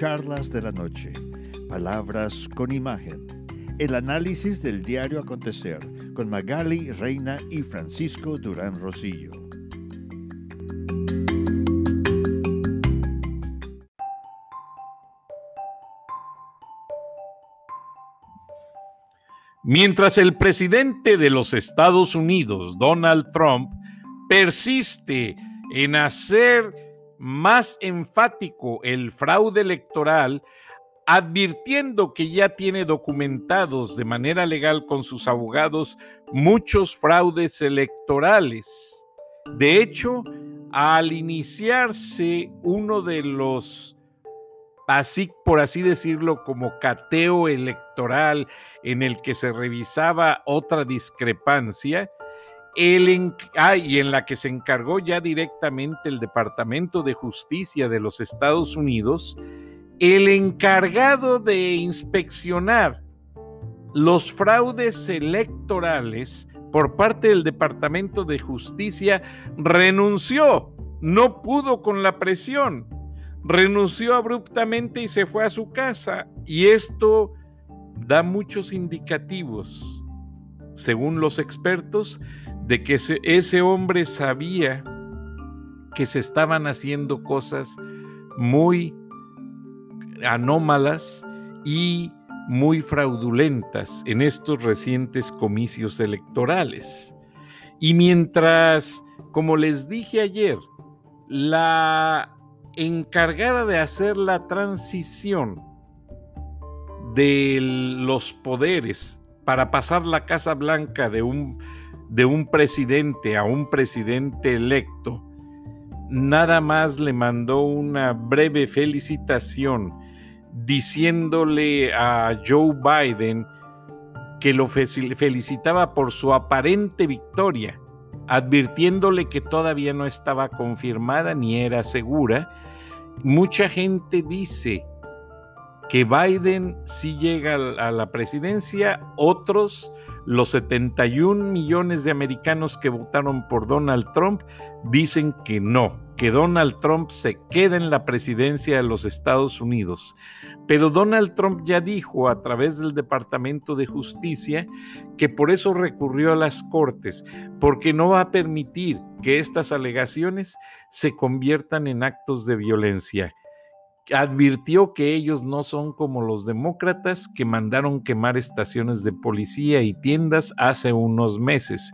Charlas de la Noche, Palabras con Imagen, el análisis del diario acontecer con Magali Reina y Francisco Durán Rosillo. Mientras el presidente de los Estados Unidos, Donald Trump, persiste en hacer más enfático el fraude electoral, advirtiendo que ya tiene documentados de manera legal con sus abogados muchos fraudes electorales. De hecho, al iniciarse uno de los, así por así decirlo, como cateo electoral en el que se revisaba otra discrepancia, el ah, y en la que se encargó ya directamente el Departamento de Justicia de los Estados Unidos, el encargado de inspeccionar los fraudes electorales por parte del Departamento de Justicia renunció, no pudo con la presión, renunció abruptamente y se fue a su casa. Y esto da muchos indicativos, según los expertos, de que ese, hombre sabía que se estaban haciendo cosas muy anómalas y muy fraudulentas en estos recientes comicios electorales. Y mientras, como les dije ayer, la encargada de hacer la transición de los poderes para pasar la Casa Blanca de un de un presidente a un presidente electo, nada más le mandó una breve felicitación diciéndole a Joe Biden que lo felicitaba por su aparente victoria, advirtiéndole que todavía no estaba confirmada ni era segura. Mucha gente dice que Biden sí llega a la presidencia, otros los 71 millones de americanos que votaron por Donald Trump dicen que no, que Donald Trump se queda en la presidencia de los Estados Unidos. Pero Donald Trump ya dijo a través del Departamento de Justicia que por eso recurrió a las Cortes, porque no va a permitir que estas alegaciones se conviertan en actos de violencia advirtió que ellos no son como los demócratas que mandaron quemar estaciones de policía y tiendas hace unos meses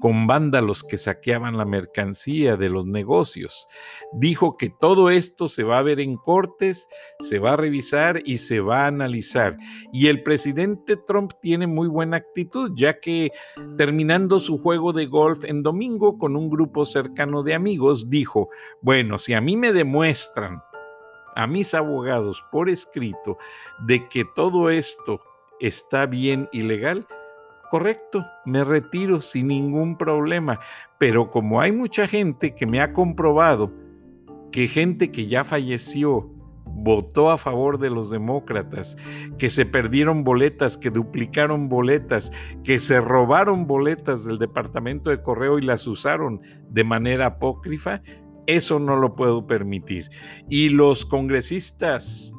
con vándalos que saqueaban la mercancía de los negocios. Dijo que todo esto se va a ver en cortes, se va a revisar y se va a analizar. Y el presidente Trump tiene muy buena actitud, ya que terminando su juego de golf en domingo con un grupo cercano de amigos, dijo, bueno, si a mí me demuestran a mis abogados por escrito de que todo esto está bien y legal, correcto, me retiro sin ningún problema. Pero como hay mucha gente que me ha comprobado que gente que ya falleció votó a favor de los demócratas, que se perdieron boletas, que duplicaron boletas, que se robaron boletas del departamento de correo y las usaron de manera apócrifa, eso no lo puedo permitir. Y los congresistas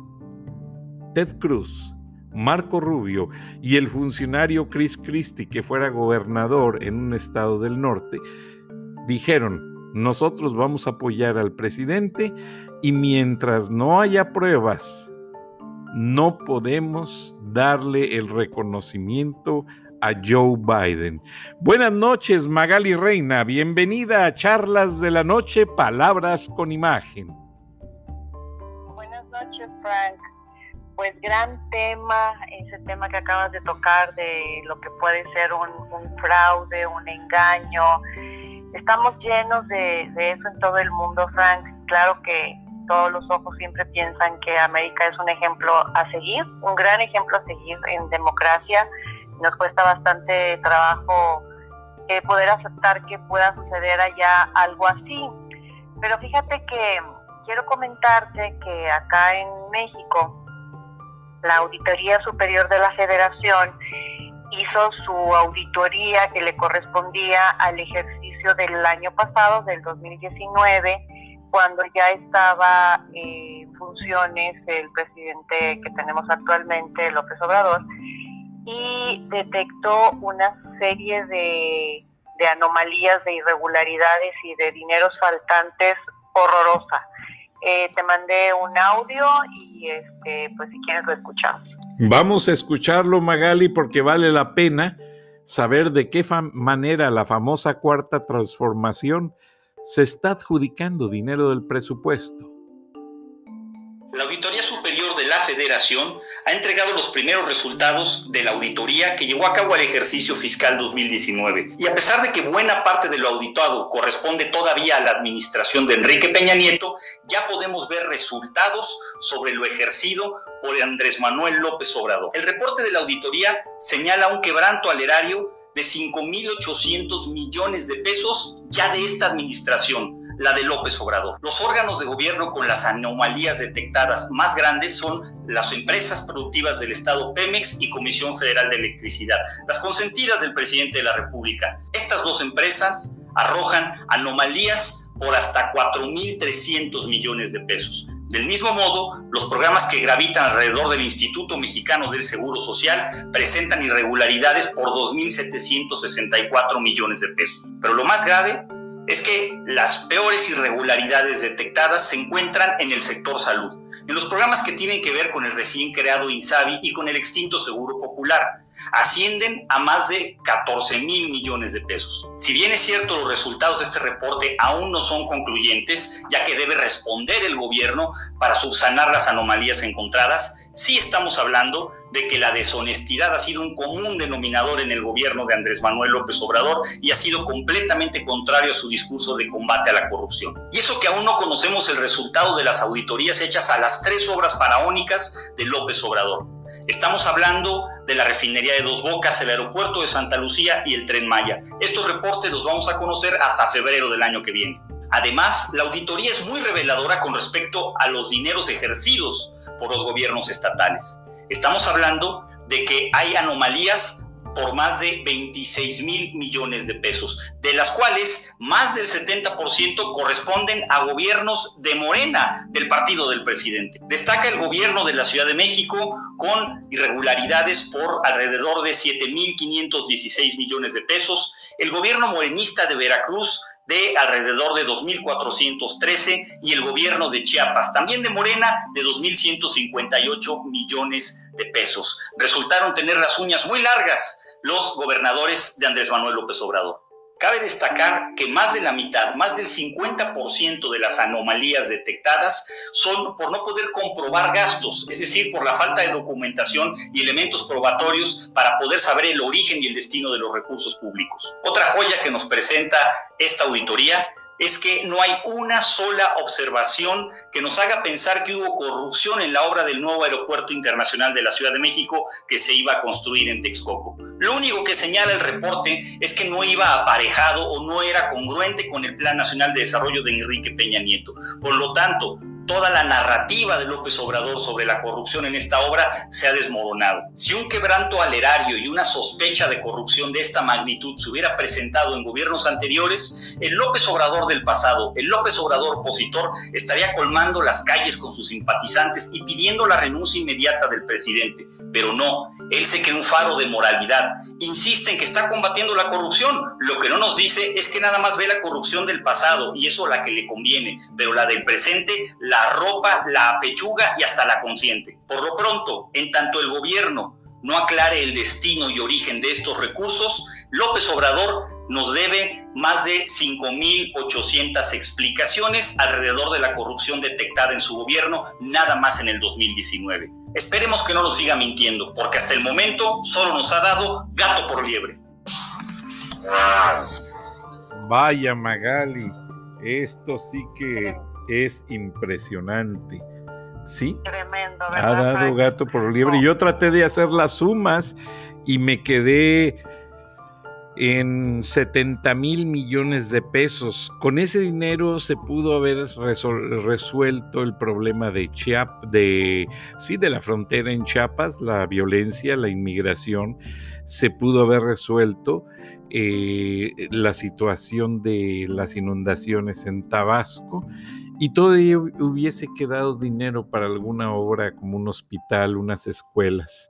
Ted Cruz, Marco Rubio y el funcionario Chris Christie, que fuera gobernador en un estado del norte, dijeron, nosotros vamos a apoyar al presidente y mientras no haya pruebas, no podemos darle el reconocimiento a Joe Biden. Buenas noches, Magali Reina. Bienvenida a Charlas de la Noche, Palabras con Imagen. Buenas noches, Frank. Pues gran tema, ese tema que acabas de tocar de lo que puede ser un, fraude, un engaño. Estamos llenos de, de eso en todo el mundo, Frank. Claro que todos los ojos siempre piensan que América es un ejemplo a seguir, un gran ejemplo a seguir en democracia nos cuesta bastante trabajo eh, poder aceptar que pueda suceder allá algo así. Pero fíjate que quiero comentarte que acá en México, la Auditoría Superior de la Federación hizo su auditoría que le correspondía al ejercicio del año pasado, del 2019, cuando ya estaba en funciones el presidente que tenemos actualmente, López Obrador, y detectó una serie de, anomalías, de irregularidades y de dineros faltantes horrorosa. Eh, te mandé un audio y este, pues si quieres lo escuchamos. Vamos a escucharlo, Magali, porque vale la pena saber de qué manera la famosa cuarta transformación se está adjudicando dinero del presupuesto. La Auditoría Superior de la Federación ha entregado los primeros resultados de la auditoría que llevó a cabo el ejercicio fiscal 2019. Y a pesar de que buena parte de lo auditado corresponde todavía a la administración de Enrique Peña Nieto, ya podemos ver resultados sobre lo ejercido por Andrés Manuel López Obrador. El reporte de la auditoría señala un quebranto al erario de 5.800 millones de pesos ya de esta administración, la de López Obrador. Los órganos de gobierno con las anomalías detectadas más grandes son las empresas productivas del Estado Pemex y Comisión Federal de Electricidad, las consentidas del presidente de la República. Estas dos empresas arrojan anomalías por hasta 4.300 millones de pesos. Del mismo modo, los programas que gravitan alrededor del Instituto Mexicano del Seguro Social presentan irregularidades por 2.764 millones de pesos. Pero lo más grave es que las peores irregularidades detectadas se encuentran en el sector salud, en los programas que tienen que ver con el recién creado INSABI y con el extinto Seguro Popular ascienden a más de 14 mil millones de pesos. Si bien es cierto, los resultados de este reporte aún no son concluyentes, ya que debe responder el gobierno para subsanar las anomalías encontradas, sí estamos hablando de que la deshonestidad ha sido un común denominador en el gobierno de Andrés Manuel López Obrador y ha sido completamente contrario a su discurso de combate a la corrupción. Y eso que aún no conocemos el resultado de las auditorías hechas a las tres obras faraónicas de López Obrador. Estamos hablando de la refinería de Dos Bocas, el aeropuerto de Santa Lucía y el tren Maya. Estos reportes los vamos a conocer hasta febrero del año que viene. Además, la auditoría es muy reveladora con respecto a los dineros ejercidos por los gobiernos estatales. Estamos hablando de que hay anomalías por más de 26 mil millones de pesos, de las cuales más del 70% corresponden a gobiernos de Morena, del partido del presidente. Destaca el gobierno de la Ciudad de México con irregularidades por alrededor de 7.516 millones de pesos, el gobierno morenista de Veracruz de alrededor de 2.413 y el gobierno de Chiapas, también de Morena, de 2.158 millones de pesos. Resultaron tener las uñas muy largas los gobernadores de Andrés Manuel López Obrador. Cabe destacar que más de la mitad, más del 50% de las anomalías detectadas son por no poder comprobar gastos, es decir, por la falta de documentación y elementos probatorios para poder saber el origen y el destino de los recursos públicos. Otra joya que nos presenta esta auditoría es que no hay una sola observación que nos haga pensar que hubo corrupción en la obra del nuevo aeropuerto internacional de la Ciudad de México que se iba a construir en Texcoco. Lo único que señala el reporte es que no iba aparejado o no era congruente con el Plan Nacional de Desarrollo de Enrique Peña Nieto. Por lo tanto, toda la narrativa de López Obrador sobre la corrupción en esta obra se ha desmoronado. Si un quebranto al erario y una sospecha de corrupción de esta magnitud se hubiera presentado en gobiernos anteriores, el López Obrador del pasado, el López Obrador opositor, estaría colmando las calles con sus simpatizantes y pidiendo la renuncia inmediata del presidente. Pero no, él se cree un faro de moralidad. Insiste en que está combatiendo la corrupción. Lo que no nos dice es que nada más ve la corrupción del pasado y eso la que le conviene, pero la del presente la ropa, la apechuga y hasta la consiente. Por lo pronto, en tanto el gobierno no aclare el destino y origen de estos recursos, López Obrador nos debe más de 5.800 explicaciones alrededor de la corrupción detectada en su gobierno, nada más en el 2019. Esperemos que no nos siga mintiendo, porque hasta el momento solo nos ha dado gato por liebre. Vaya Magali, esto sí que es impresionante. Sí. Tremendo, Ha dado gato por liebre. Yo traté de hacer las sumas y me quedé en 70 mil millones de pesos. Con ese dinero se pudo haber resuelto el problema de Chiapas, sí, de la frontera en Chiapas, la violencia, la inmigración, se pudo haber resuelto eh, la situación de las inundaciones en Tabasco y todavía hubiese quedado dinero para alguna obra como un hospital, unas escuelas.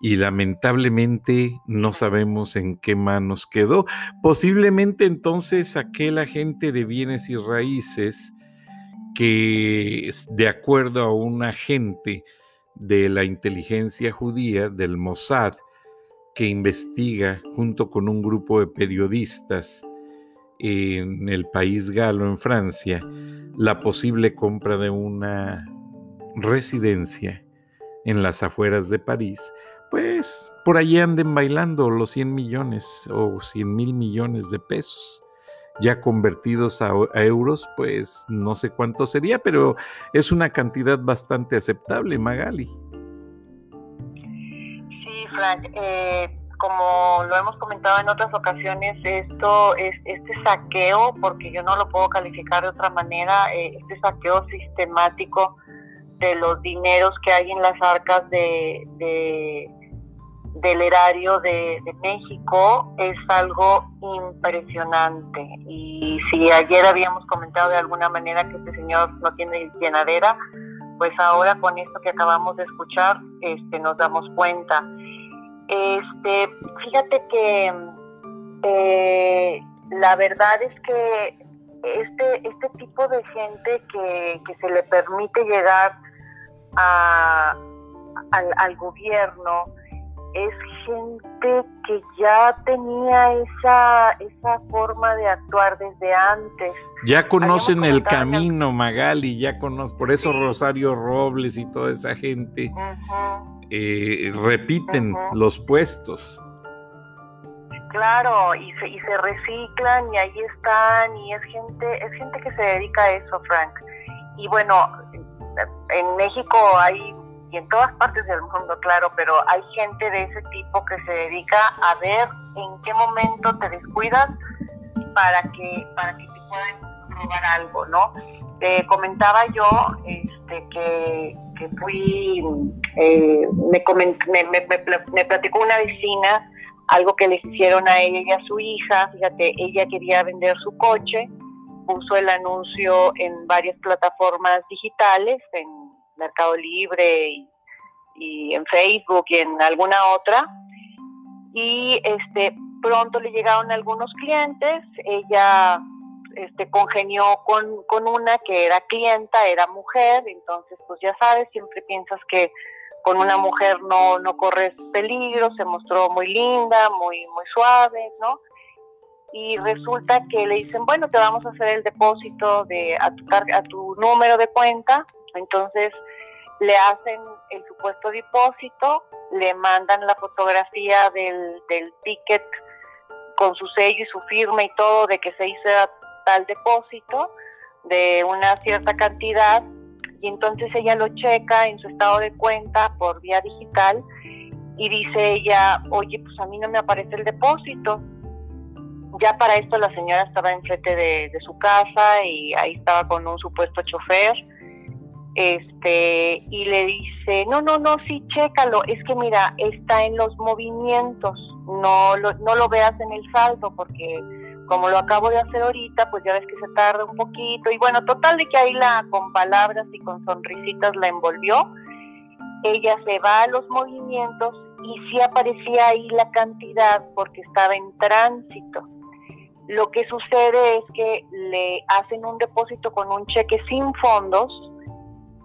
Y lamentablemente no sabemos en qué manos quedó. Posiblemente entonces aquel agente de bienes y raíces que de acuerdo a un agente de la inteligencia judía, del Mossad, que investiga junto con un grupo de periodistas en el país galo, en Francia, la posible compra de una residencia en las afueras de París, pues por allí anden bailando los 100 millones o 100 mil millones de pesos. Ya convertidos a, euros, pues no sé cuánto sería, pero es una cantidad bastante aceptable, Magali. Sí, Frank. Eh, como lo hemos comentado en otras ocasiones, esto es este saqueo, porque yo no lo puedo calificar de otra manera, eh, este saqueo sistemático de los dineros que hay en las arcas de, del erario de, México es algo impresionante. Y si ayer habíamos comentado de alguna manera que este señor no tiene llenadera, pues ahora con esto que acabamos de escuchar, este, nos damos cuenta. Este, fíjate que eh, la verdad es que este, este tipo de gente que, se le permite llegar a, al, gobierno es gente que ya tenía esa, esa forma de actuar desde antes. Ya conocen el camino, Magali, ya conocen, por eso Rosario Robles y toda esa gente. Eh, repiten los puestos. Claro, y se, y se reciclan y ahí están y es gente, es gente que se dedica a eso, Frank. Y bueno, en México hay y en todas partes del mundo, claro, pero hay gente de ese tipo que se dedica a ver en qué momento te descuidas para que para que te puedan robar algo, ¿no? Te comentaba yo este, que, fui, eh, me, me, me, platicó una vecina algo que les hicieron a ella y a su hija, fíjate, ella quería vender su coche, puso el anuncio en varias plataformas digitales, en Mercado Libre y, en Facebook y en alguna otra, y este pronto le llegaron algunos clientes, ella este, congenió con, con una que era clienta, era mujer, entonces pues ya sabes, siempre piensas que con una mujer no, no corres peligro, se mostró muy linda, muy, muy suave, ¿no? Y resulta que le dicen, bueno, te vamos a hacer el depósito de, a, tu, a tu número de cuenta, entonces le hacen el supuesto depósito, le mandan la fotografía del, del ticket con su sello y su firma y todo de que se hizo tal depósito de una cierta cantidad y entonces ella lo checa en su estado de cuenta por vía digital y dice ella, oye, pues a mí no me aparece el depósito. Ya para esto la señora estaba enfrente de, de su casa y ahí estaba con un supuesto chofer este y le dice no no no sí chécalo es que mira está en los movimientos no lo, no lo veas en el saldo porque como lo acabo de hacer ahorita, pues ya ves que se tarda un poquito. Y bueno, total de que ahí la, con palabras y con sonrisitas la envolvió. Ella se va a los movimientos y sí aparecía ahí la cantidad porque estaba en tránsito. Lo que sucede es que le hacen un depósito con un cheque sin fondos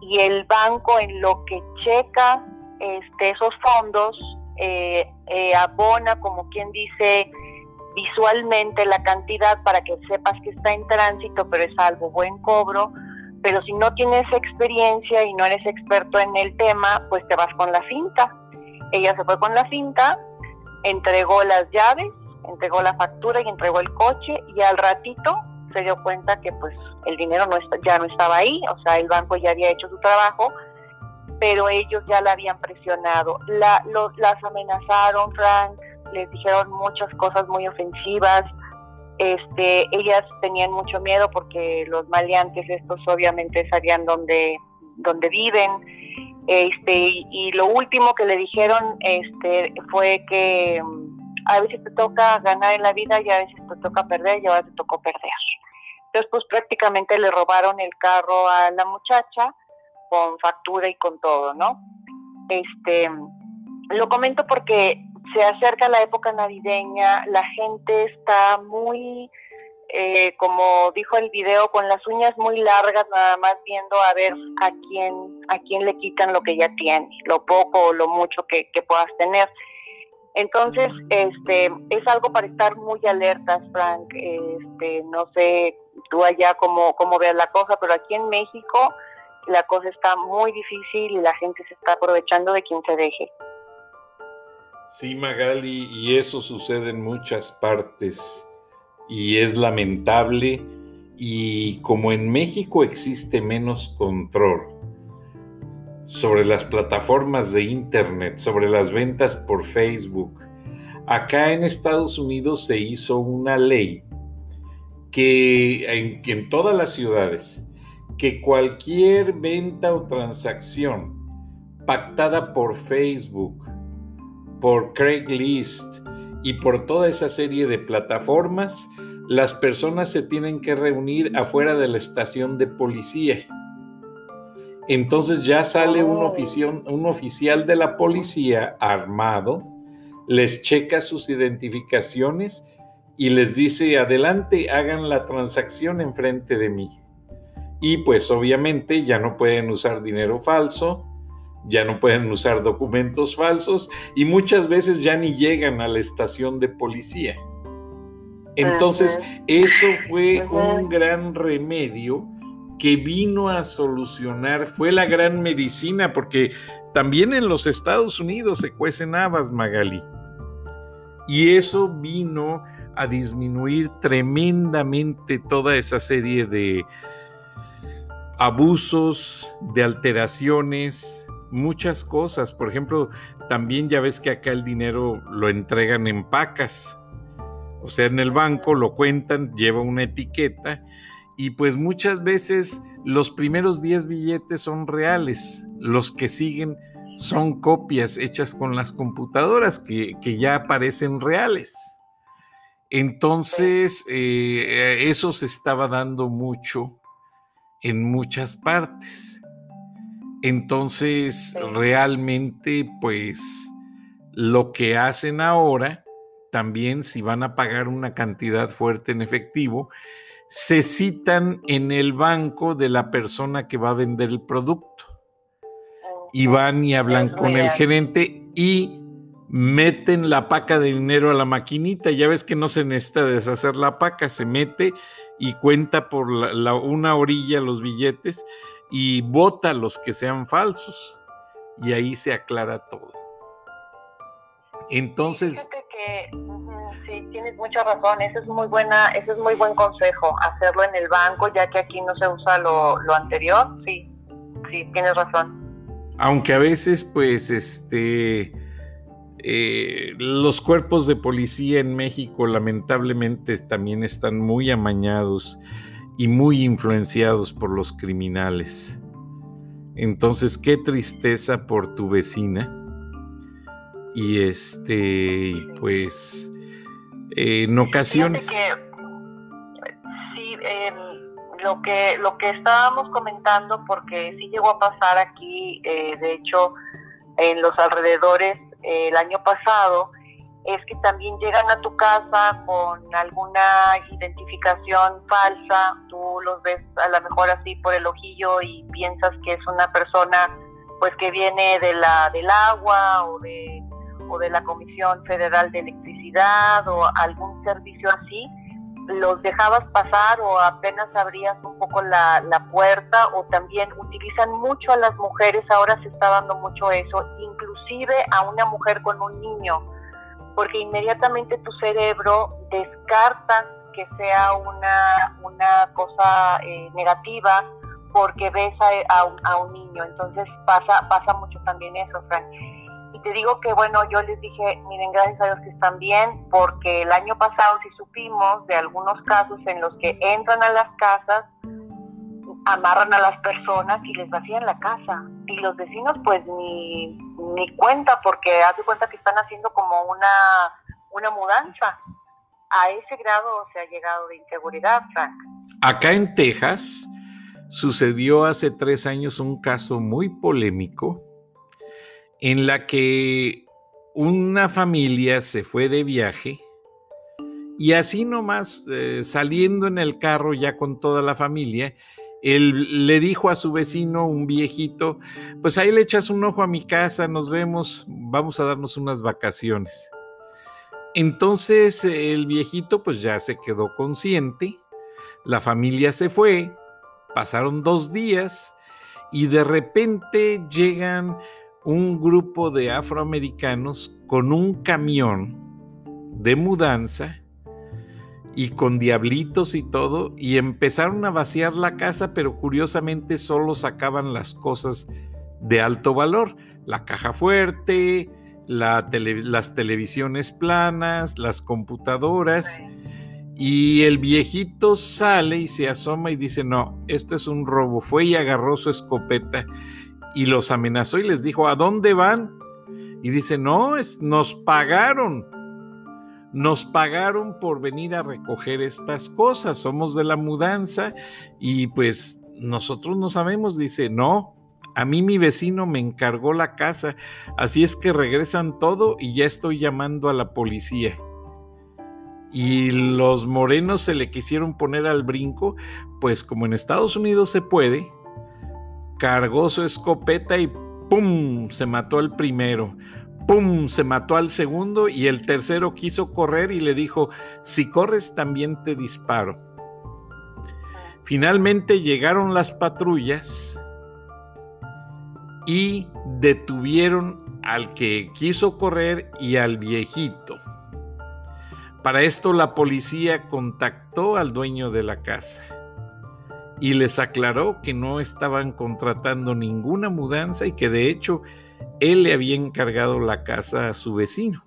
y el banco en lo que checa este, esos fondos eh, eh, abona, como quien dice, visualmente la cantidad para que sepas que está en tránsito, pero es algo buen cobro. Pero si no tienes experiencia y no eres experto en el tema, pues te vas con la cinta. Ella se fue con la cinta, entregó las llaves, entregó la factura y entregó el coche y al ratito se dio cuenta que pues el dinero no ya no estaba ahí, o sea, el banco ya había hecho su trabajo, pero ellos ya la habían presionado. La, las amenazaron, Frank, les dijeron muchas cosas muy ofensivas. Este, ellas tenían mucho miedo porque los maleantes estos obviamente sabían dónde, dónde viven. Este, y, lo último que le dijeron este, fue que a veces te toca ganar en la vida y a veces te toca perder y ahora te tocó perder. Entonces, pues prácticamente le robaron el carro a la muchacha con factura y con todo, ¿no? Este, lo comento porque se acerca la época navideña, la gente está muy, eh, como dijo el video, con las uñas muy largas, nada más viendo a ver a quién, a quién le quitan lo que ya tiene, lo poco o lo mucho que puedas tener. Entonces, este, es algo para estar muy alertas, Frank. Este, no sé tú allá cómo, cómo veas la cosa, pero aquí en México la cosa está muy difícil y la gente se está aprovechando de quien se deje. Sí, Magali, y eso sucede en muchas partes y es lamentable y como en México existe menos control sobre las plataformas de Internet, sobre las ventas por Facebook, acá en Estados Unidos se hizo una ley que en, todas las ciudades, que cualquier venta o transacción pactada por Facebook, por Craigslist y por toda esa serie de plataformas, las personas se tienen que reunir afuera de la estación de policía. Entonces ya sale un, oh. un oficial de la policía armado, les checa sus identificaciones y les dice, adelante, hagan la transacción enfrente de mí. Y pues obviamente ya no pueden usar dinero falso, ya no pueden usar documentos falsos y muchas veces ya ni llegan a la estación de policía. Entonces, eso fue un gran remedio que vino a solucionar, fue la gran medicina, porque también en los Estados Unidos se cuecen habas, Magali. Y eso vino a disminuir tremendamente toda esa serie de abusos, de alteraciones, muchas cosas. Por ejemplo, también ya ves que acá el dinero lo entregan en pacas. O sea, en el banco lo cuentan, lleva una etiqueta y pues muchas veces los primeros 10 billetes son reales, los que siguen son copias hechas con las computadoras que, ya aparecen reales. Entonces, eh, eso se estaba dando mucho en muchas partes. Entonces, realmente, pues, lo que hacen ahora, también si van a pagar una cantidad fuerte en efectivo, se citan en el banco de la persona que va a vender el producto. Y van y hablan con el gerente y meten la paca de dinero a la maquinita. Ya ves que no se necesita deshacer la paca, se mete y cuenta por una orilla los billetes y vota los que sean falsos. Y ahí se aclara todo. Entonces... Que, sí, tienes mucha razón. Ese es muy buena, ese es muy buen consejo, hacerlo en el banco, ya que aquí no se usa lo, anterior. Sí, sí, tienes razón. Aunque a veces, pues, este, eh, los cuerpos de policía en México lamentablemente también están muy amañados y muy influenciados por los criminales. Entonces, qué tristeza por tu vecina. Y este, pues, en ocasiones. sí, em, lo que lo que estábamos comentando, porque sí llegó a pasar aquí, eh, de hecho, en los alrededores eh, el año pasado, es que también llegan a tu casa con alguna identificación falsa, tú los ves a lo mejor así por el ojillo y piensas que es una persona pues que viene de la del agua o de o de la Comisión Federal de Electricidad o algún servicio así, los dejabas pasar o apenas abrías un poco la, la puerta o también utilizan mucho a las mujeres, ahora se está dando mucho eso, inclusive a una mujer con un niño porque inmediatamente tu cerebro descarta que sea una, una cosa eh, negativa porque ves a, un, niño. Entonces pasa, pasa mucho también eso, Frank. Y te digo que, bueno, yo les dije, miren, gracias a Dios que están bien, porque el año pasado sí supimos de algunos casos en los que entran a las casas, amarran a las personas y les vacían la casa. Y los vecinos pues ni, ni cuenta porque hace cuenta que están haciendo como una, una mudanza. A ese grado se ha llegado de inseguridad, Frank. Acá en Texas sucedió hace tres años un caso muy polémico en la que una familia se fue de viaje y así nomás eh, saliendo en el carro ya con toda la familia, él le dijo a su vecino, un viejito, pues ahí le echas un ojo a mi casa, nos vemos, vamos a darnos unas vacaciones. Entonces el viejito pues ya se quedó consciente, la familia se fue, pasaron dos días y de repente llegan un grupo de afroamericanos con un camión de mudanza y con diablitos y todo, y empezaron a vaciar la casa, pero curiosamente solo sacaban las cosas de alto valor, la caja fuerte, las televisiones planas, las computadoras, y el viejito sale y se asoma y dice, no, esto es un robo, fue y agarró su escopeta y los amenazó y les dijo, ¿a dónde van? Y dice, no, es, nos pagaron nos pagaron por venir a recoger estas cosas, somos de la mudanza y pues nosotros no sabemos, dice, no, a mí mi vecino me encargó la casa, así es que regresan todo y ya estoy llamando a la policía. Y los morenos se le quisieron poner al brinco, pues como en Estados Unidos se puede, cargó su escopeta y ¡pum! se mató el primero. ¡pum! se mató al segundo y el tercero quiso correr y le dijo, si corres también te disparo. Finalmente llegaron las patrullas y detuvieron al que quiso correr y al viejito. Para esto la policía contactó al dueño de la casa y les aclaró que no estaban contratando ninguna mudanza y que de hecho él le había encargado la casa a su vecino.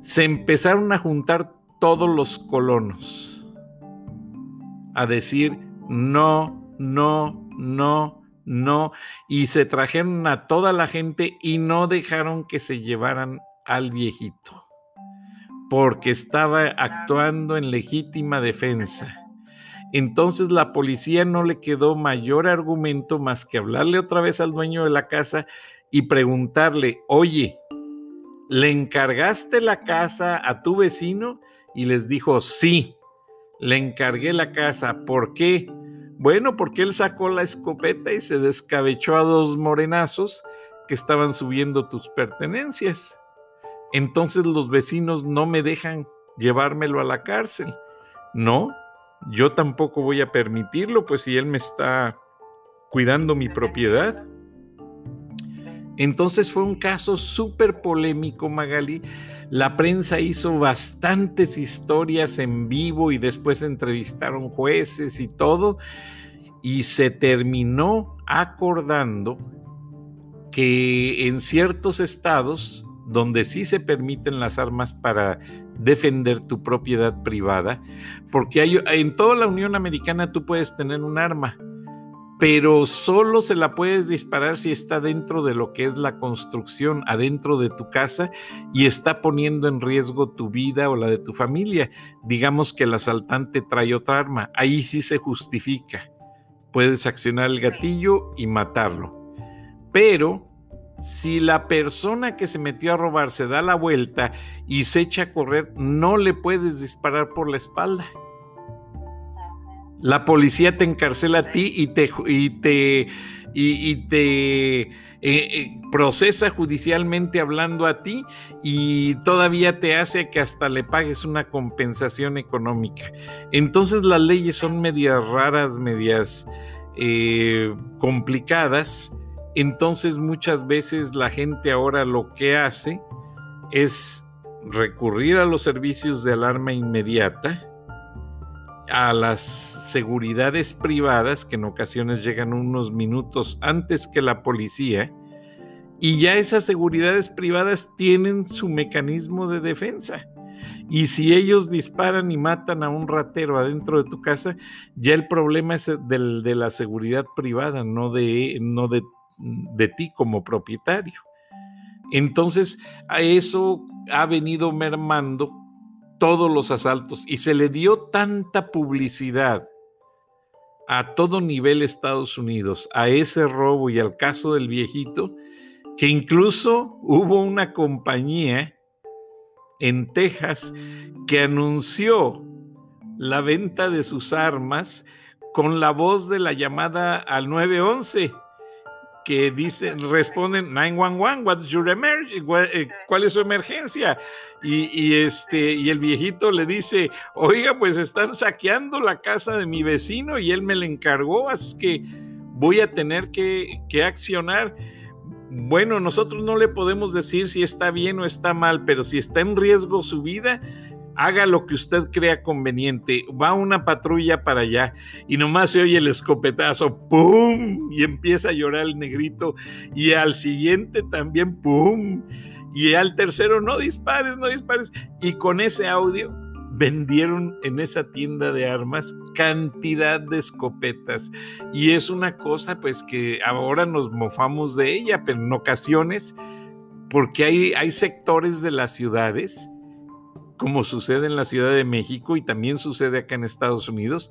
Se empezaron a juntar todos los colonos a decir no, no, no, no, y se trajeron a toda la gente y no dejaron que se llevaran al viejito, porque estaba actuando en legítima defensa. Entonces la policía no le quedó mayor argumento más que hablarle otra vez al dueño de la casa y preguntarle, oye, ¿le encargaste la casa a tu vecino? Y les dijo, sí, le encargué la casa. ¿Por qué? Bueno, porque él sacó la escopeta y se descabechó a dos morenazos que estaban subiendo tus pertenencias. Entonces los vecinos no me dejan llevármelo a la cárcel. No, yo tampoco voy a permitirlo, pues si él me está cuidando mi propiedad. Entonces fue un caso súper polémico, Magali. La prensa hizo bastantes historias en vivo y después entrevistaron jueces y todo. Y se terminó acordando que en ciertos estados donde sí se permiten las armas para defender tu propiedad privada, porque en toda la Unión Americana tú puedes tener un arma, pero solo se la puedes disparar si está dentro de lo que es la construcción, adentro de tu casa y está poniendo en riesgo tu vida o la de tu familia. Digamos que el asaltante trae otra arma, ahí sí se justifica. Puedes accionar el gatillo y matarlo. Pero si la persona que se metió a robar se da la vuelta y se echa a correr, no le puedes disparar por la espalda. La policía te encarcela a ti y te, y te, eh, eh, procesa judicialmente hablando a ti y todavía te hace que hasta le pagues una compensación económica. Entonces las leyes son medias raras, medias eh, complicadas entonces muchas veces la gente ahora lo que hace es recurrir a los servicios de alarma inmediata, a las seguridades privadas, que en ocasiones llegan unos minutos antes que la policía, y ya esas seguridades privadas tienen su mecanismo de defensa. Y si ellos disparan y matan a un ratero adentro de tu casa, ya el problema es de la seguridad privada, no de, no de de ti como propietario. Entonces, a eso ha venido mermando todos los asaltos y se le dio tanta publicidad a todo nivel Estados Unidos a ese robo y al caso del viejito, que incluso hubo una compañía en Texas que anunció la venta de sus armas con la voz de la llamada al 911 que dicen, responden 911, what's your emergency? Eh, ¿Cuál es su emergencia? Y, este, y el viejito le dice, oiga, pues están saqueando la casa de mi vecino y él me le encargó, así que voy a tener que, que accionar. Bueno, nosotros no le podemos decir si está bien o está mal, pero si está en riesgo su vida, haga lo que usted crea conveniente. Va una patrulla para allá y nomás se oye el escopetazo, ¡pum! Y empieza a llorar el negrito. Y al siguiente también, ¡pum! Y al tercero, no dispares, no dispares. Y con ese audio vendieron en esa tienda de armas cantidad de escopetas. Y es una cosa pues que ahora nos mofamos de ella, pero en ocasiones, porque hay, hay sectores de las ciudades como sucede en la Ciudad de México y también sucede acá en Estados Unidos,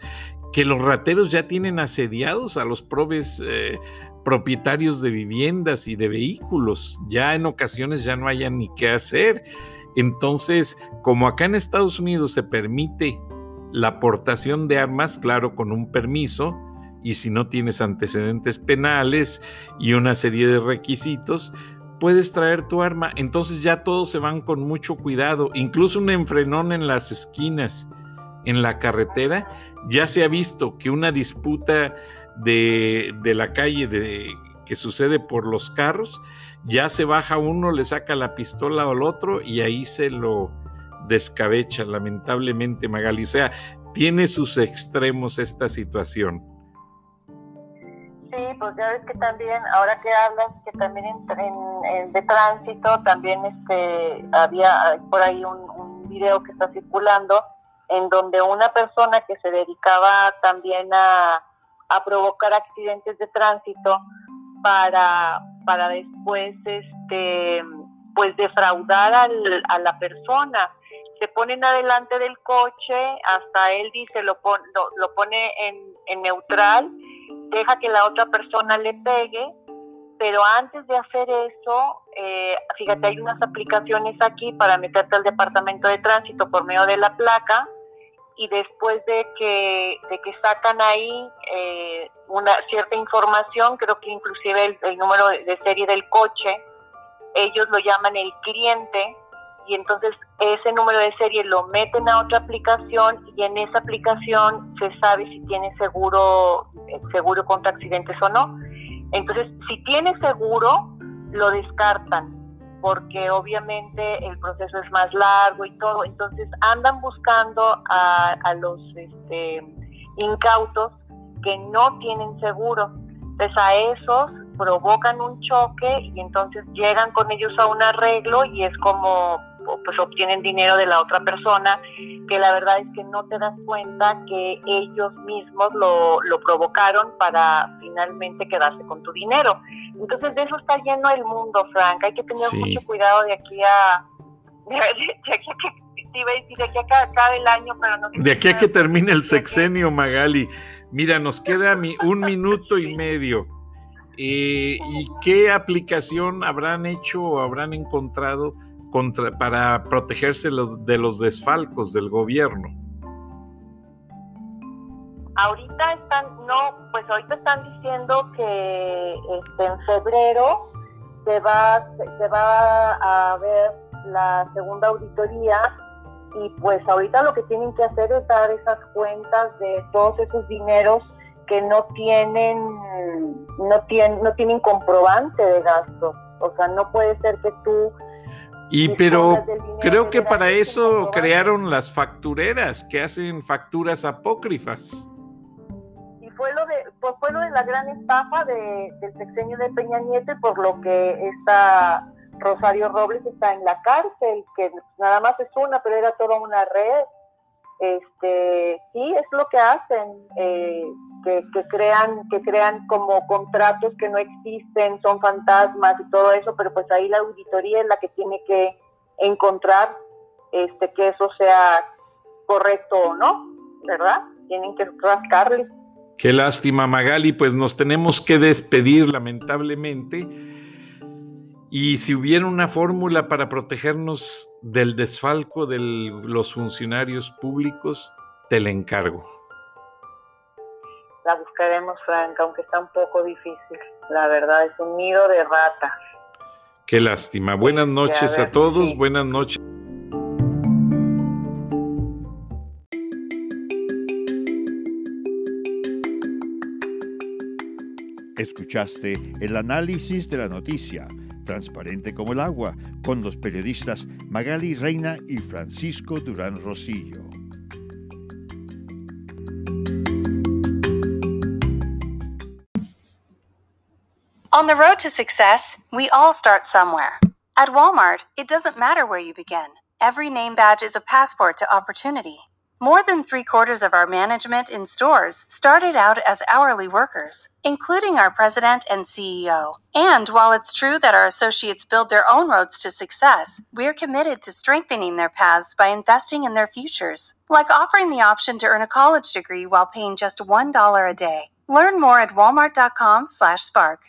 que los rateros ya tienen asediados a los probes eh, propietarios de viviendas y de vehículos. Ya en ocasiones ya no hayan ni qué hacer. Entonces, como acá en Estados Unidos se permite la aportación de armas, claro, con un permiso, y si no tienes antecedentes penales y una serie de requisitos, puedes traer tu arma. Entonces ya todos se van con mucho cuidado. Incluso un enfrenón en las esquinas, en la carretera, ya se ha visto que una disputa de, la calle de, que sucede por los carros, ya se baja uno, le saca la pistola al otro y ahí se lo descabecha, lamentablemente, Magali. O sea, tiene sus extremos esta situación pues ya ves que también, ahora que hablas, que también en, de tránsito, también este había por ahí un, un, video que está circulando en donde una persona que se dedicaba también a, a provocar accidentes de tránsito para, para después este pues defraudar al, a la persona. Se ponen adelante del coche, hasta él dice, lo, lo, lo pone en, en neutral deja que la otra persona le pegue, pero antes de hacer eso, eh, fíjate, hay unas aplicaciones aquí para meterte al departamento de tránsito por medio de la placa y después de que, de que sacan ahí eh, una cierta información, creo que inclusive el, el número de serie del coche, ellos lo llaman el cliente y entonces ese número de serie lo meten a otra aplicación y en esa aplicación se sabe si tiene seguro, eh, seguro contra accidentes o no. Entonces, si tiene seguro, lo descartan porque obviamente el proceso es más largo y todo. Entonces andan buscando a, los este, incautos que no tienen seguro. Entonces a esos provocan un choque y entonces llegan con ellos a un arreglo y es como pues obtienen dinero de la otra persona, que la verdad es que no te das cuenta que ellos mismos lo, lo provocaron para finalmente quedarse con tu dinero. Entonces de eso está lleno el mundo, Frank. Hay que tener mucho cuidado de aquí a... De, aquí a que, de aquí a que acabe el año, pero no... De aquí a que termine el sexenio, Magali. Mira, nos queda un minuto y medio. Eh, ¿Y qué aplicación habrán hecho o habrán encontrado para protegerse de los desfalcos del gobierno? Ahorita están, no, pues ahorita están diciendo que este, en febrero se va, se va a ver la segunda auditoría y pues ahorita lo que tienen que hacer es dar esas cuentas de todos esos dineros que no tienen, no tienen, no tienen comprobante de gastos. O sea, no puede ser que tú y pero creo que para eso crearon las factureras que hacen facturas apócrifas. Y fue lo de, pues fue lo de la gran estafa de, del sexenio de Peña Nieto por lo que está Rosario Robles está en la cárcel, que nada más es una, pero era toda una red. Este, sí, es lo que hacen. Eh, que, crean, que crean como contratos que no existen, son fantasmas y todo eso, pero pues ahí la auditoría es la que tiene que encontrar este, que eso sea correcto o no, ¿verdad? Tienen que rascarle. Qué lástima, Magali, pues nos tenemos que despedir lamentablemente. Y si hubiera una fórmula para protegernos del desfalco de los funcionarios públicos, te la encargo. La buscaremos, Frank, aunque está un poco difícil. La verdad, es un nido de ratas. Qué lástima. Buenas noches a, todos. Buenas noches. Escuchaste el análisis de la noticia, transparente como el agua, con los periodistas Magali Reina y Francisco Durán Rosillo. On the road to success, we all start somewhere. At Walmart, it doesn't matter where you begin. Every name badge is a passport to opportunity. More than three quarters of our management in stores started out as hourly workers, including our president and CEO. And while it's true that our associates build their own roads to success, we're committed to strengthening their paths by investing in their futures, like offering the option to earn a college degree while paying just $1 a day. Learn more at walmart.com/spark.